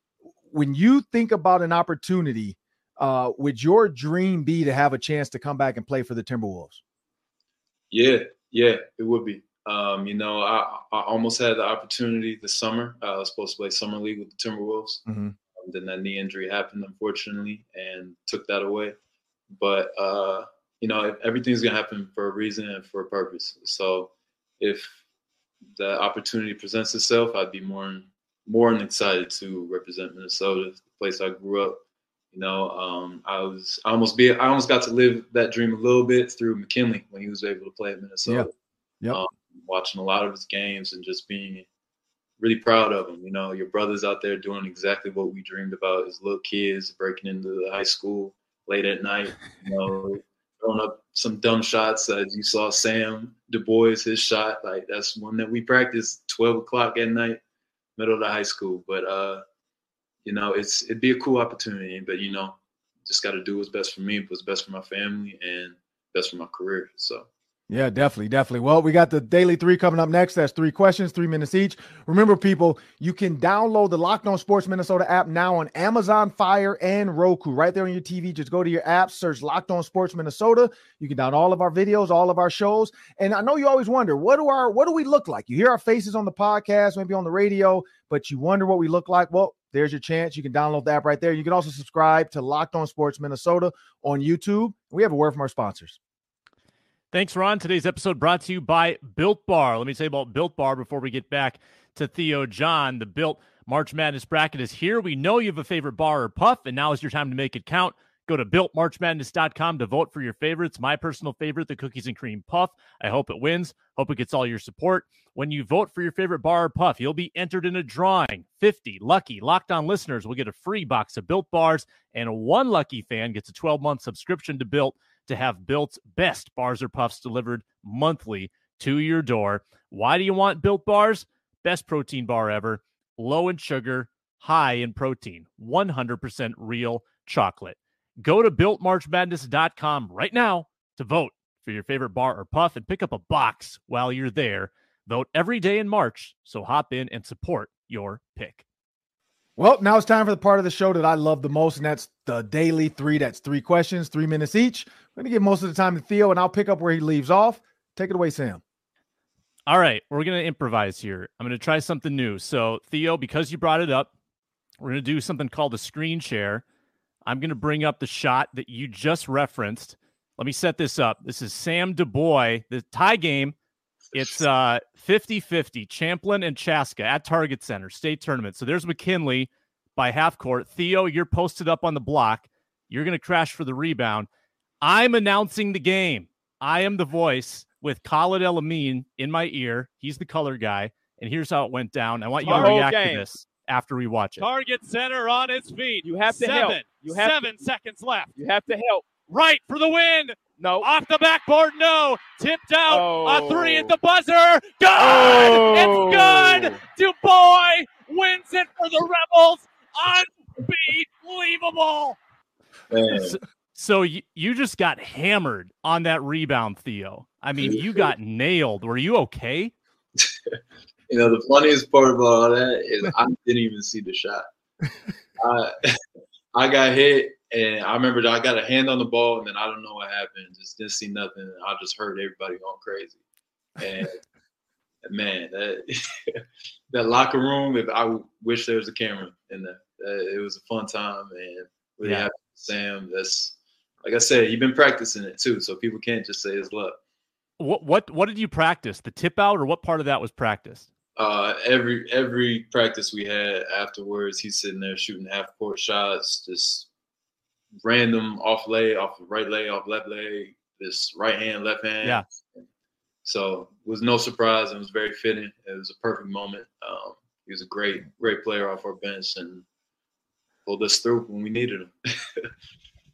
when you think about an opportunity, uh, would your dream be to have a chance to come back and play for the Timberwolves? Yeah, yeah, it would be. Um, you know, I, I, almost had the opportunity this summer. I was supposed to play summer league with the Timberwolves. Mm-hmm. Um, then that knee injury happened, unfortunately, and took that away. But uh, you know, everything's gonna happen for a reason and for a purpose. So if the opportunity presents itself, I'd be more more than excited to represent Minnesota, the place I grew up. You know, um, I was I almost be I almost got to live that dream a little bit through McKinley when he was able to play at Minnesota. Yeah. Yep. Um, watching a lot of his games and just being really proud of him. You know, your brother's out there doing exactly what we dreamed about as little kids, breaking into the high school late at night, you know, throwing up some dumb shots as you saw Sam Du Bois, his shot. Like that's one that we practiced 12 o'clock at night, middle of the high school. But uh, you know, it's it'd be a cool opportunity, but you know, just gotta do what's best for me, what's best for my family and best for my career. So yeah, definitely, definitely. Well, we got the daily three coming up next. That's three questions, three minutes each. Remember, people, you can download the Locked On Sports Minnesota app now on Amazon Fire and Roku. Right there on your TV. Just go to your app, search Locked On Sports Minnesota. You can download all of our videos, all of our shows. And I know you always wonder, what do our what do we look like? You hear our faces on the podcast, maybe on the radio, but you wonder what we look like. Well, there's your chance. You can download the app right there. You can also subscribe to Locked On Sports Minnesota on YouTube. We have a word from our sponsors. Thanks, Ron. Today's episode brought to you by Built Bar. Let me say about Built Bar before we get back to Theo John. The Built March Madness bracket is here. We know you have a favorite bar or puff, and now is your time to make it count. Go to builtmarchmadness.com to vote for your favorites. My personal favorite, the cookies and cream puff. I hope it wins. Hope it gets all your support. When you vote for your favorite bar or puff, you'll be entered in a drawing. 50 lucky locked on listeners will get a free box of built bars, and one lucky fan gets a 12 month subscription to Built to have Built's best bars or puffs delivered monthly to your door. Why do you want Built bars? Best protein bar ever, low in sugar, high in protein, 100% real chocolate. Go to builtmarchmadness.com right now to vote for your favorite bar or puff and pick up a box while you're there. Vote every day in March, so hop in and support your pick. Well, now it's time for the part of the show that I love the most, and that's the daily three. That's three questions, three minutes each. I'm going to give most of the time to Theo, and I'll pick up where he leaves off. Take it away, Sam. All right, we're going to improvise here. I'm going to try something new. So, Theo, because you brought it up, we're going to do something called a screen share. I'm going to bring up the shot that you just referenced. Let me set this up. This is Sam DuBois, the tie game. It's uh 50-50, Champlin and Chaska at Target Center, state tournament. So there's McKinley by half court. Theo, you're posted up on the block. You're going to crash for the rebound. I'm announcing the game. I am the voice with Khalid El Amin in my ear. He's the color guy. And here's how it went down. I want you to react game. to this after we watch it. Target center on its feet. You have to seven, help. You have seven to, seconds left. You have to help. Right for the win. No. Off the backboard, no. Tipped out. Oh. A three at oh. the buzzer. Good. Oh. It's good. DuBois wins it for the Rebels. Unbelievable. So, so you, you just got hammered on that rebound, Theo. I mean, you got <laughs> nailed. Were you okay? you know, the funniest part about all that is I didn't even see the shot. <laughs> I, <laughs> I got hit, and I remember I got a hand on the ball, and then I don't know what happened. Just didn't see nothing. I just heard everybody going crazy. And <laughs> man, that <laughs> that locker room. If I wish there was a camera in there, uh, it was a fun time, and really yeah. happy Sam. That's like I said, you've been practicing it too, so people can't just say it's luck. What what what did you practice? The tip out, or what part of that was practiced? Uh, every every practice we had afterwards, he's sitting there shooting half court shots, just random off lay, off right leg, off left leg, this right hand, left hand. Yeah. So it was no surprise. It was very fitting. It was a perfect moment. Um, he was a great, great player off our bench and pulled us through when we needed him. <laughs>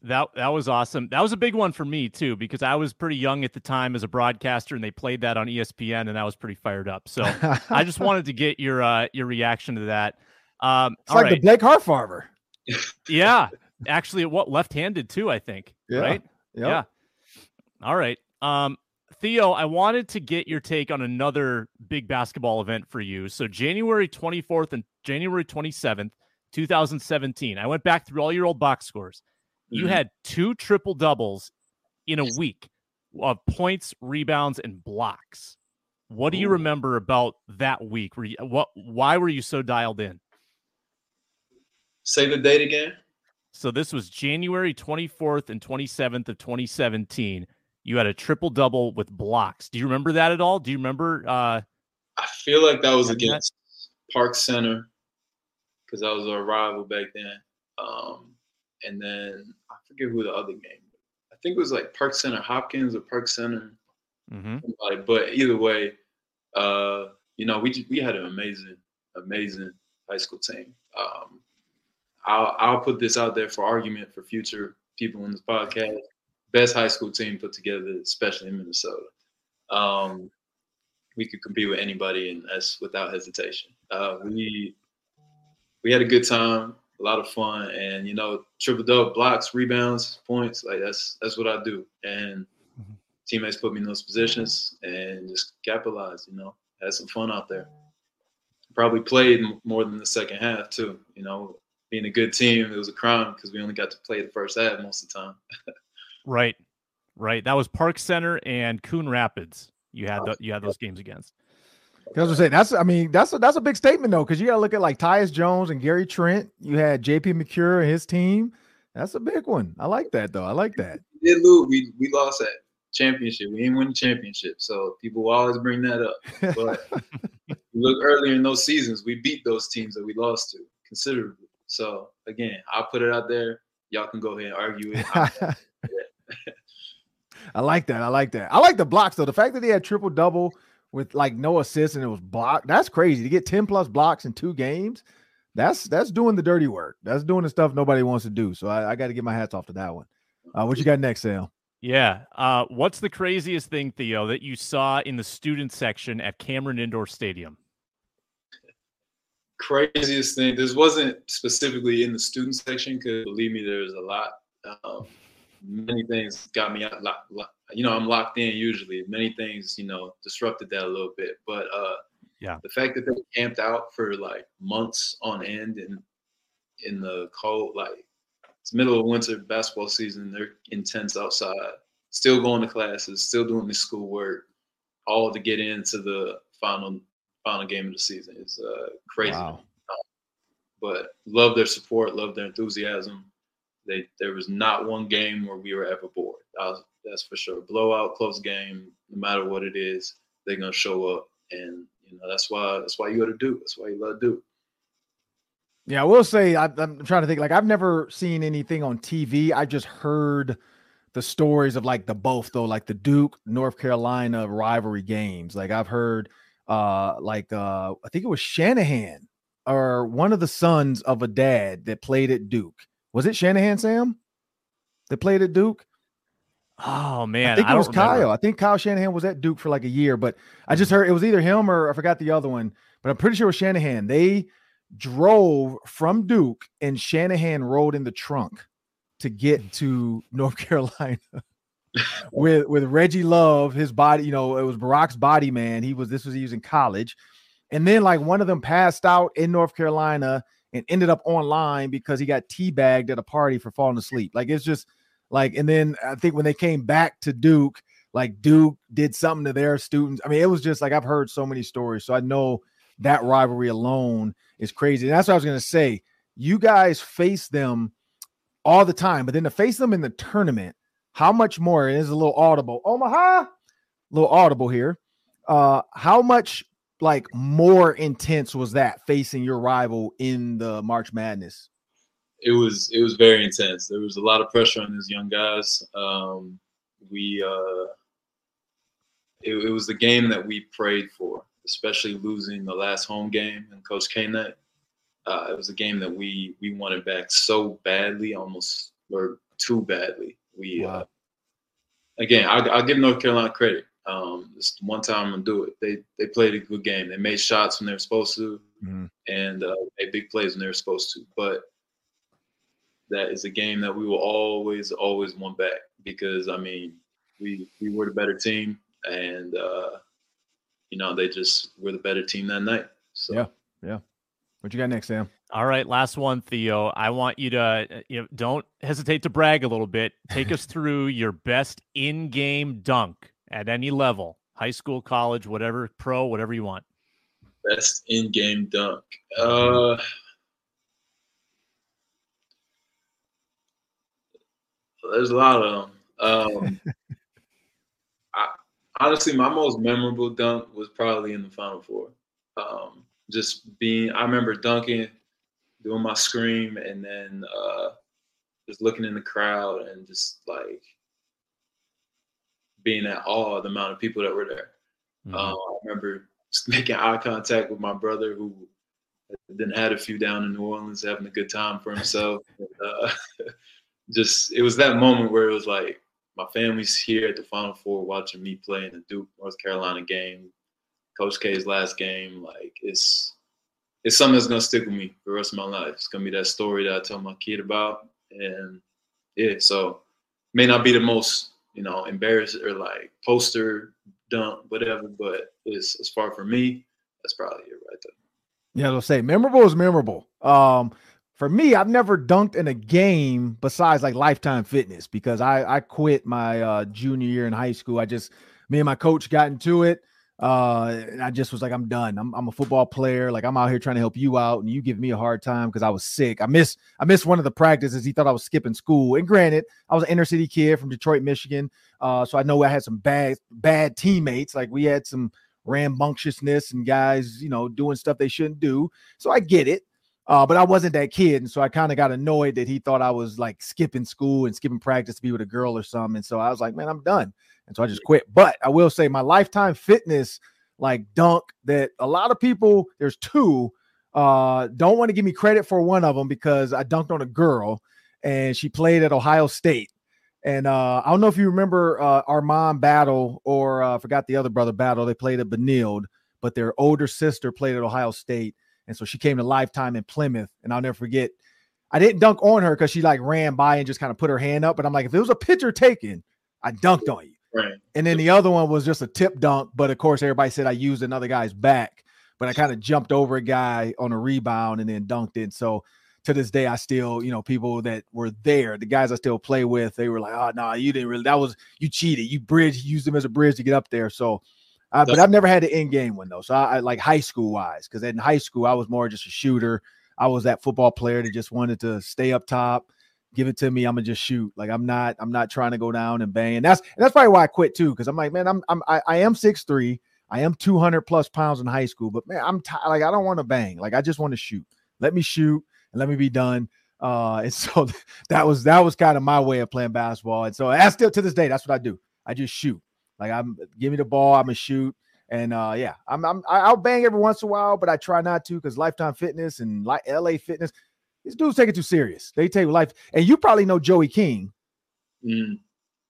That that was awesome. That was a big one for me too because I was pretty young at the time as a broadcaster, and they played that on ESPN, and I was pretty fired up. So I just <laughs> wanted to get your uh, your reaction to that. Um, it's like right. the Blake Hoffarber. yeah, actually, what left-handed too? I think. Yeah. Right. Yep. Yeah. All right. Um, Theo, I wanted to get your take on another big basketball event for you. So January 24th and January 27th, 2017. I went back through all your old box scores. You mm-hmm. had two triple doubles in a week of points, rebounds, and blocks. What do you remember about that week? Were you, what? Why were you so dialed in? Say the date again. So this was January 24th and 27th of 2017. You had a triple double with blocks. Do you remember that at all? Do you remember? Uh, I feel like that was against that? Park Center because that was our rival back then. Um, and then I forget who the other game. I think it was like Park Center Hopkins or Park Center. Mm-hmm. But either way, uh, you know, we we had an amazing, amazing high school team. Um, I'll I'll put this out there for argument for future people in this podcast. Best high school team put together, especially in Minnesota. Um, we could compete with anybody, and that's without hesitation. Uh, we we had a good time a lot of fun, and you know, triple double blocks, rebounds, points. Like that's that's what I do, and mm-hmm. teammates put me in those positions and just capitalize. You know, had some fun out there. Probably played more than the second half too. You know, being a good team, it was a crime because we only got to play the first half most of the time. right, right. That was Park Center and Coon Rapids. You had the, you had those games against. That's what I'm saying. That's I mean that's a, that's a big statement though because you got to look at like Tyus Jones and Gary Trent. You had J.P. Macura and his team. That's a big one. I like that though. I like that. We did lose. We we lost that championship. We didn't win the championship, so people will always bring that up. But <laughs> look earlier in those seasons, we beat those teams that we lost to considerably. So again, I'll put it out there. y'all can go ahead and argue it. <laughs> I like that. I like that. I like the blocks though. The fact that he had triple double with like no assists and it was blocked. That's crazy to get 10 plus blocks in two games. That's that's doing the dirty work. That's doing the stuff nobody wants to do. So I, I got to get my hats off to that one. Uh, what you got next, Sam? Yeah. Uh, what's the craziest thing, Theo, that you saw in the student section at Cameron Indoor Stadium? Craziest thing. This wasn't specifically in the student section because believe me, there's a lot. Um, many things got me out. You know, I'm locked in usually. Many things, you know, disrupted that a little bit. But uh, yeah, the fact that they camped out for like months on end and in the cold, like it's middle of winter basketball season. They're intense outside, still going to classes, still doing the schoolwork, all to get into the final final game of the season. is uh, crazy. Wow. But love their support, love their enthusiasm. They there was not one game where we were ever bored. Was, that's for sure. Blowout, close game, no matter what it is, they're gonna show up, and you know that's why that's why you got to do. That's why you love to do. Yeah, I will say I, I'm trying to think. Like I've never seen anything on TV. I just heard the stories of like the both though, like the Duke North Carolina rivalry games. Like I've heard, uh, like uh, I think it was Shanahan or one of the sons of a dad that played at Duke was it Shanahan Sam that played at Duke? Oh man, I think I it was remember. Kyle. I think Kyle Shanahan was at Duke for like a year, but I just heard it was either him or I forgot the other one, but I'm pretty sure it was Shanahan. They drove from Duke and Shanahan rode in the trunk to get to <laughs> North Carolina with with Reggie Love, his body, you know, it was Barack's body man. He was this was he was in college. And then like one of them passed out in North Carolina and ended up online because he got teabagged at a party for falling asleep. Like it's just like, and then I think when they came back to Duke, like Duke did something to their students. I mean, it was just like I've heard so many stories. So I know that rivalry alone is crazy. And that's what I was gonna say. You guys face them all the time, but then to face them in the tournament, how much more? It is a little audible. Omaha, a little audible here. Uh, how much like more intense was that facing your rival in the March Madness? It was it was very intense. There was a lot of pressure on these young guys. Um, we uh, it, it was the game that we prayed for, especially losing the last home game and Coach K. Uh, it was a game that we we wanted back so badly, almost or too badly. We Wow. uh, again, I, I'll give North Carolina credit. Um, this one time I'm gonna do it. They they played a good game. They made shots when they were supposed to, Mhm. and uh, made big plays when they were supposed to. But that is a game that we will always always want back because I mean we we were the better team, and uh, you know they just were the better team that night. So Yeah. What you got next, Sam? All right, last one, Theo. I want you to uh, you know don't hesitate to brag a little bit. Take us <laughs> through your best in-game dunk at any level, high school, college, whatever, pro, whatever you want. best in-game dunk. Uh, there's a lot of them. Um, <laughs> I, honestly, my most memorable dunk was probably in the Final Four. Um, just being, I remember dunking, doing my scream, and then uh, just looking in the crowd and just like being at awe of the amount of people that were there. Mhm. Uh, I remember <laughs> making eye contact with my brother who then had a few down in New Orleans having a good time for himself. <laughs> and, uh, <laughs> just it was that moment where it was like my family's here at the Final Four watching me play in the Duke North Carolina game, Coach K's last game. Like it's it's something that's gonna stick with me for the rest of my life. It's gonna be that story that I tell my kid about, and yeah, so may not be the most you know embarrassed or like poster dunk whatever, but it's as far for me, that's probably it right there. Yeah, I'll say memorable is memorable. Um, for me, I've never dunked in a game besides like Lifetime Fitness because I I quit my uh, junior year in high school. I just me and my coach got into it. Uh, and I just was like, I'm done. I'm, I'm a football player. Like I'm out here trying to help you out, and you give me a hard time because I was sick. I missed I missed one of the practices. He thought I was skipping school. And granted, I was an inner city kid from Detroit, Michigan. Uh, so I know I had some bad bad teammates. Like we had some rambunctiousness and guys, you know, doing stuff they shouldn't do. So I get it. Uh, but I wasn't that kid, and so I kind of got annoyed that he thought I was like skipping school and skipping practice to be with a girl or something. And so I was like, man, I'm done. And so I just quit. But I will say my lifetime fitness like dunk that a lot of people, there's two, uh, don't want to give me credit for one of them because I dunked on a girl and she played at Ohio State. And uh, I don't know if you remember uh, Armand Battle or uh, forgot the other brother Battle. They played at Benilde, but their older sister played at Ohio State. And so she came to Lifetime in Plymouth. And I'll never forget, I didn't dunk on her because she like ran by and just kind of put her hand up. But I'm like, if it was a picture taken, I dunked on you. Right. And then the other one was just a tip dunk. But of course, everybody said I used another guy's back. But I kind of jumped over a guy on a rebound and then dunked it. So to this day, I still, you know, people that were there, the guys I still play with, they were like, "Oh no, nah, you didn't really. That was you cheated. You bridge used them as a bridge to get up there." So, uh, but I've never had the end game one though. So I, I like high school wise, because in high school I was more just a shooter. I was that football player that just wanted to stay up top, give it to me. I'm gonna just shoot. Like I'm not, I'm not trying to go down and bang. And that's and that's probably why I quit too. Because I'm like, man, I'm, I'm I, I am six three. I am 200 plus pounds in high school, but man, I'm t- like I don't want to bang. Like I just want to shoot. Let me shoot and let me be done. Uh, and <laughs> so that was that was kind of my way of playing basketball. And so that's still to this day, that's what I do. I just shoot. Like I'm give me the ball, I'm gonna shoot. And uh, yeah, I'm, I'm I'll bang every once in a while, but I try not to because Lifetime Fitness and like LA Fitness, these dudes take it too serious. They take life, and you probably know Joey King. Mm.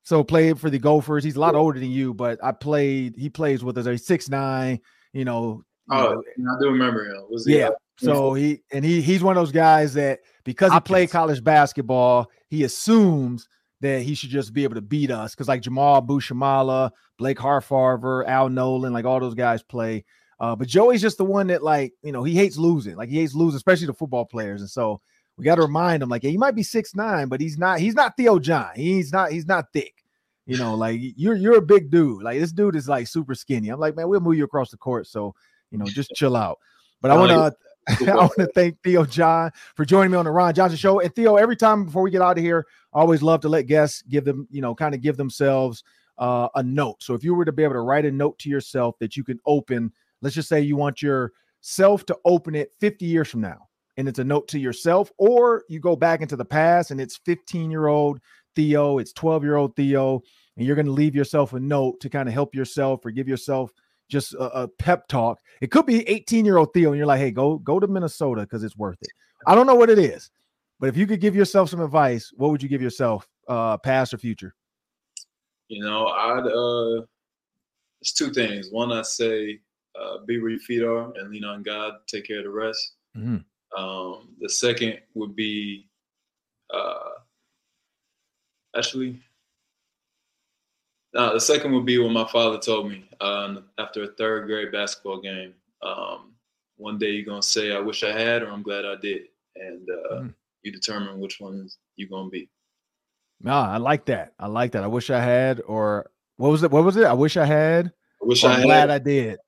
So played for the Gophers. He's a lot older than you, but I played. He plays with us. He's six nine. You know. You Oh, know, I do remember him. Was he, yeah. uh, So he and he he's one of those guys that because he played college basketball, he assumes that he should just be able to beat us because like Jamal Abu-Shamala, Blake Hoffarber, Al Nolan, like all those guys play. Uh, but Joey's just the one that like you know he hates losing, like he hates losing, especially the football players. And so we got to remind him like, yeah, he might be six nine, but he's not. He's not Theo John. He's not. He's not thick. You know, like you're you're a big dude. Like this dude is like super skinny. I'm like, man, we'll move you across the court. So you know, just chill out. But I want to. <laughs> I want to thank Theo John for joining me on the Ron Johnson Show. And Theo, every time before we get out of here, I always love to let guests give them, you know, kind of give themselves uh, a note. So if you were to be able to write a note to yourself that you can open, let's just say you want yourself to open it 50 years from now, and it's a note to yourself, or you go back into the past and it's 15 year old Theo, it's 12 year old Theo, and you're going to leave yourself a note to kind of help yourself or give yourself just a, a pep talk. It could be 18 year old Theo, and you're like, hey, go go to Minnesota because it's worth it. I don't know what it is, but if you could give yourself some advice, what would you give yourself, uh, past or future? You know, I'd uh it's two things. One I say uh be where your feet are and lean on God, take care of the rest. Mhm. Um the second would be uh actually uh, the second would be what my father told me uh, after a third grade basketball game. Um, one day you're gonna say, "I wish I had," or "I'm glad I did," and uh, Mm. you determine which one you're gonna be. Nah, I like that. I like that. I wish I had, or what was it? What was it? I wish I had. I wish I I'm had. glad I did.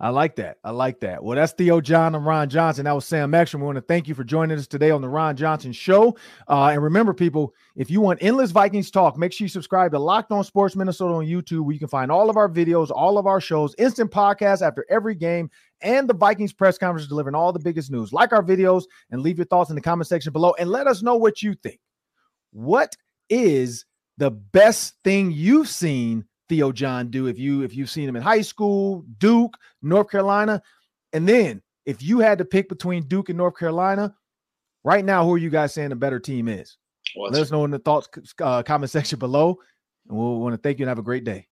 I like that. I like that. Well, that's Theo John and Ron Johnson. That was Sam Ekstrom. We want to thank you for joining us today on the Ron Johnson Show. Uh, and remember, people, if you want endless Vikings talk, make sure you subscribe to Locked On Sports Minnesota on YouTube, where you can find all of our videos, all of our shows, instant podcasts after every game, and the Vikings press conference delivering all the biggest news. Like our videos and leave your thoughts in the comment section below, and let us know what you think. What is the best thing you've seen Theo John do if you if you've seen him in high school, Duke, North Carolina, and then if you had to pick between Duke and North Carolina, right now, who are you guys saying the better team is? Let us know in the thoughts uh, comment section below, and we'll want to thank you and have a great day.